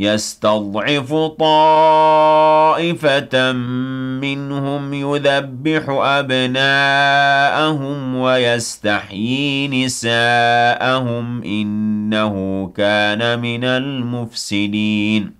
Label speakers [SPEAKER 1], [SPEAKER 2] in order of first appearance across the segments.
[SPEAKER 1] يستضعف طائفة منهم يذبح أبناءهم ويستحيي نساءهم إنه كان من المفسدين.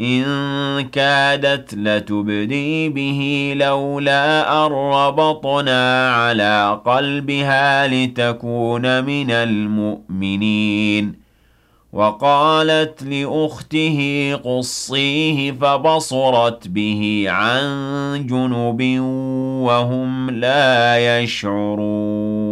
[SPEAKER 1] إن كادت لتبدي به لولا أن ربطنا على قلبها لتكون من المؤمنين. وقالت لأخته قصيه فبصرت به عن جنب وهم لا يشعرون.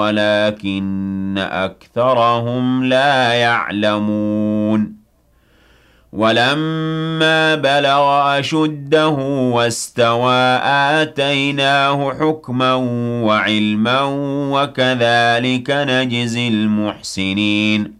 [SPEAKER 1] ولكن أكثرهم لا يعلمون. ولما بلغ أشده واستوى آتيناه حكما وعلما وكذلك نجزي المحسنين.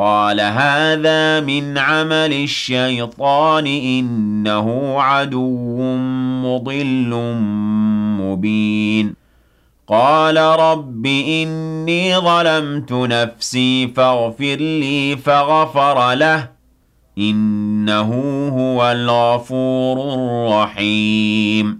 [SPEAKER 1] قال هذا من عمل الشيطان إنه عدو مضل مبين. قال رب إني ظلمت نفسي فاغفر لي فغفر له إنه هو الغفور الرحيم.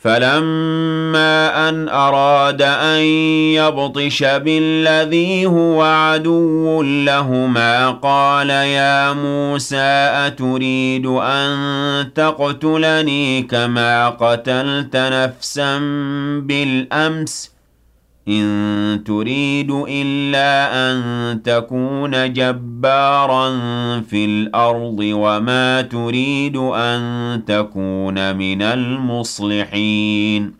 [SPEAKER 1] فلما أن أراد أن يبطش بالذي هو عدو لهما قال يا موسى أتريد أن تقتلني كما قتلت نفسا بالأمس ۖ إن تريد إلا أن تكون جبارا في الأرض وما تريد أن تكون من المصلحين.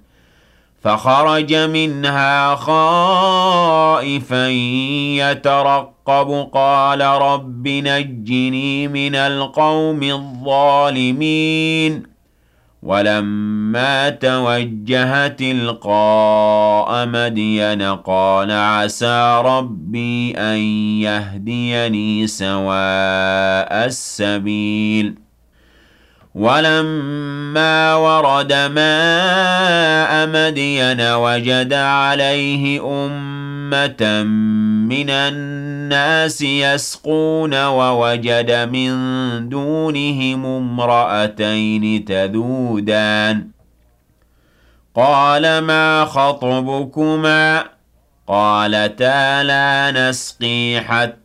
[SPEAKER 1] فخرج منها خائفا يترقب. قال رب نجني من القوم الظالمين. ولما توجه تلقاء مدين قال عسى ربي أن يهديني سواء السبيل. ولما ورد ماء مدين وجد عليه أمة من الناس يسقون ووجد من دونهم امرأتين تذودان. قال ما خطبكما؟ قالتا لا نسقي حتى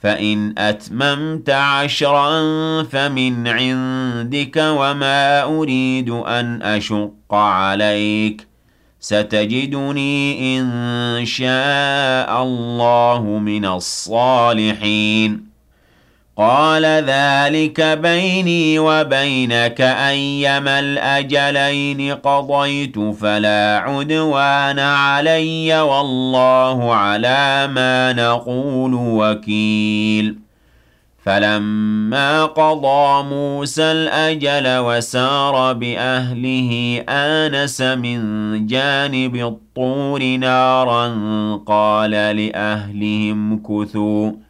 [SPEAKER 1] فإن أتممت عشرا فمن عندك وما أريد أن أشق عليك. ستجدني إن شاء الله من الصالحين. قال ذلك بيني وبينك أيما الأجلين قضيت فلا عدوان علي والله على ما نقول وكيل. فلما قضى موسى الأجل وسار بأهله آنس من جانب الطور نارا قال لأهلهم كثوا.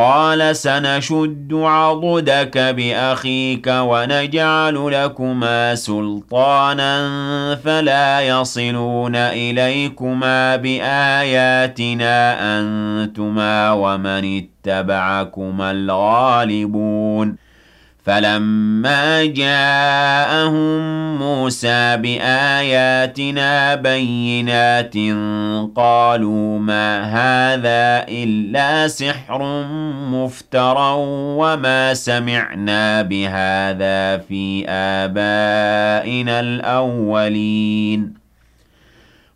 [SPEAKER 1] قَالَ سَنَشُدُّ عَضُدَكَ بِأَخِيكَ وَنَجْعَلُ لَكُمَا سُلْطَانًا فَلَا يَصِلُونَ إِلَيْكُمَا بِآيَاتِنَا أَنتُمَا وَمَنِ اتَّبَعَكُمَا الْغَالِبُونَ فَلَمَّا جَاءَهُم مُّوسَىٰ بِآيَاتِنَا بَيِّنَاتٍ قَالُوا مَا هَٰذَا إِلَّا سِحْرٌ مُّفْتَرًى وَمَا سَمِعْنَا بِهَٰذَا فِي آبَائِنَا الْأَوَّلِينَ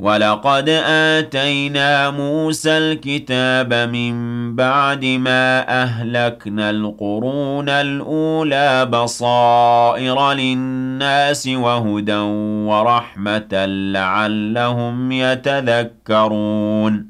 [SPEAKER 1] وَلَقَدْ آتَيْنَا مُوسَى الْكِتَابَ مِن بَعْدِ مَا أَهْلَكْنَا الْقُرُونَ الْأُولَىٰ بَصَائِرَ لِلنَّاسِ وَهُدًى وَرَحْمَةً لَّعَلَّهُمْ يَتَذَكَّرُونَ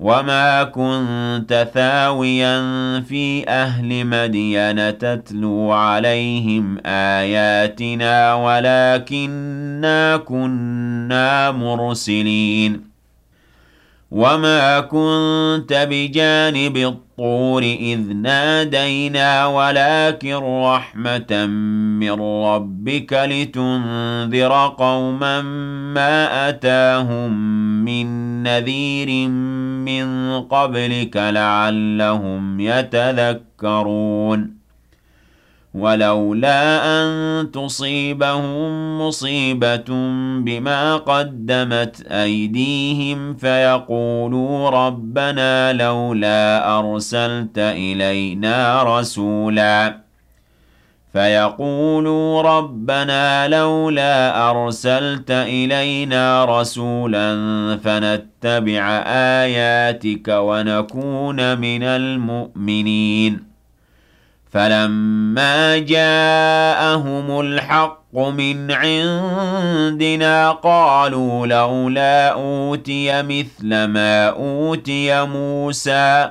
[SPEAKER 1] وَمَا كُنتَ ثَاوِيًا فِي أَهْلِ مَدْيَنَ تَتْلُو عَلَيْهِمْ آيَاتِنَا وَلَٰكِنَّا كُنَّا مُرْسِلِينَ وَمَا كُنتَ بِجَانِبِ الطُّورِ إِذْ نَادَيْنَا وَلَٰكِن رَّحْمَةً مِّن رَّبِّكَ لِتُنذِرَ قَوْمًا مَّا أَتَاهُم مِّن نَّذِيرٍ مِّن قَبْلِكَ لَعَلَّهُمْ يَتَذَكَّرُونَ. وَلَوْلَا أَن تُصِيبَهُم مُّصِيبَةٌ بِمَا قَدَّمَتْ أَيْدِيهِمْ فَيَقُولُوا رَبَّنَا لَوْلَا أَرْسَلْتَ إِلَيْنَا رَسُولًا. فيقولوا ربنا لولا أرسلت إلينا رسولا فنتبع آياتك ونكون من المؤمنين. فلما جاءهم الحق من عندنا قالوا لولا أوتي مثل ما أوتي موسى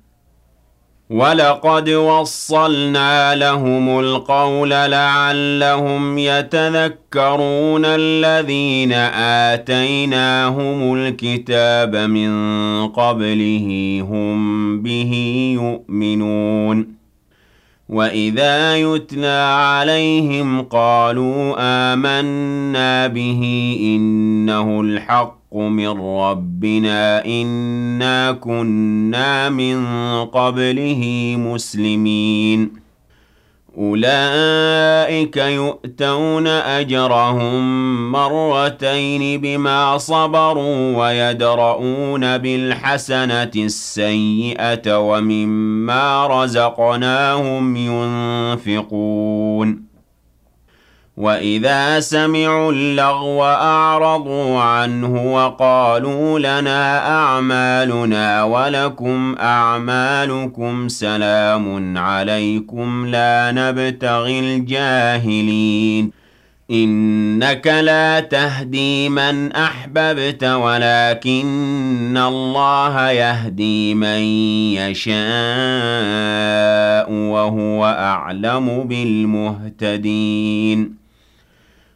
[SPEAKER 1] وَلَقَدْ وَصَّلْنَا لَهُمُ الْقَوْلَ لَعَلَّهُمْ يَتَذَكَّرُونَ الَّذِينَ آتَيْنَاهُمُ الْكِتَابَ مِن قَبْلِهِ هُم بِهِ يُؤْمِنُونَ. وَإِذَا يُتْلَىٰ عَلَيْهِمْ قَالُوا آمَنَّا بِهِ إِنَّهُ الْحَقُّ. مِن رَّبِّنَا إِنَّا كُنَّا مِن قَبْلِهِ مُسْلِمِينَ. أُولَٰئِكَ يُؤْتَوْنَ أَجْرَهُم مَّرَّتَيْنِ بِمَا صَبَرُوا وَيَدْرَءُونَ بِالْحَسَنَةِ السَّيِّئَةَ وَمِمَّا رَزَقْنَاهُمْ يُنفِقُونَ. وَإِذَا سَمِعُوا اللَّغْوَ أَعْرَضُوا عَنْهُ وَقَالُوا لَنَا أَعْمَالُنَا وَلَكُمْ أَعْمَالُكُمْ سَلَامٌ عَلَيْكُمْ لَا نَبْتَغِي الْجَاهِلِينَ إِنَّكَ لَا تَهْدِي مَنْ أَحْبَبْتَ وَلَٰكِنَّ اللَّهَ يَهْدِي مَن يَشَاءُ وَهُوَ أَعْلَمُ بِالْمُهْتَدِينَ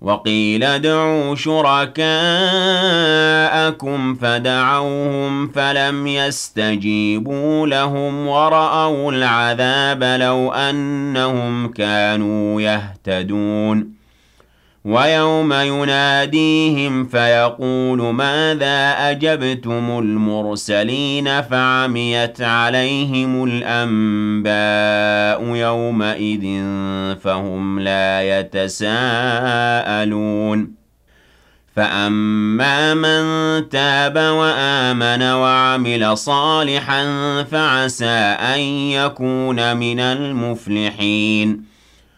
[SPEAKER 1] وقيل ادعوا شركاءكم فدعوهم فلم يستجيبوا لهم ورأوا العذاب لو أنهم كانوا يهتدون ويوم يناديهم فيقول ماذا أجبتم المرسلين فعميت عليهم الأنباء يومئذ فهم لا يتساءلون. فأما من تاب وآمن وعمل صالحا فعسى أن يكون من المفلحين.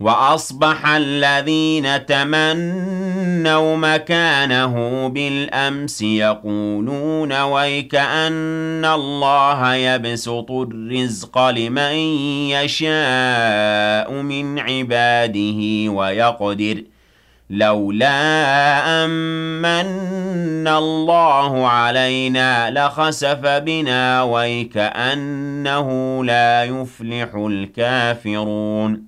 [SPEAKER 1] وأصبح الذين تمنوا مكانه بالأمس يقولون ويك أن الله يبسط الرزق لمن يشاء من عباده ويقدر لولا أمن الله علينا لخسف بنا ويكأنه لا يفلح الكافرون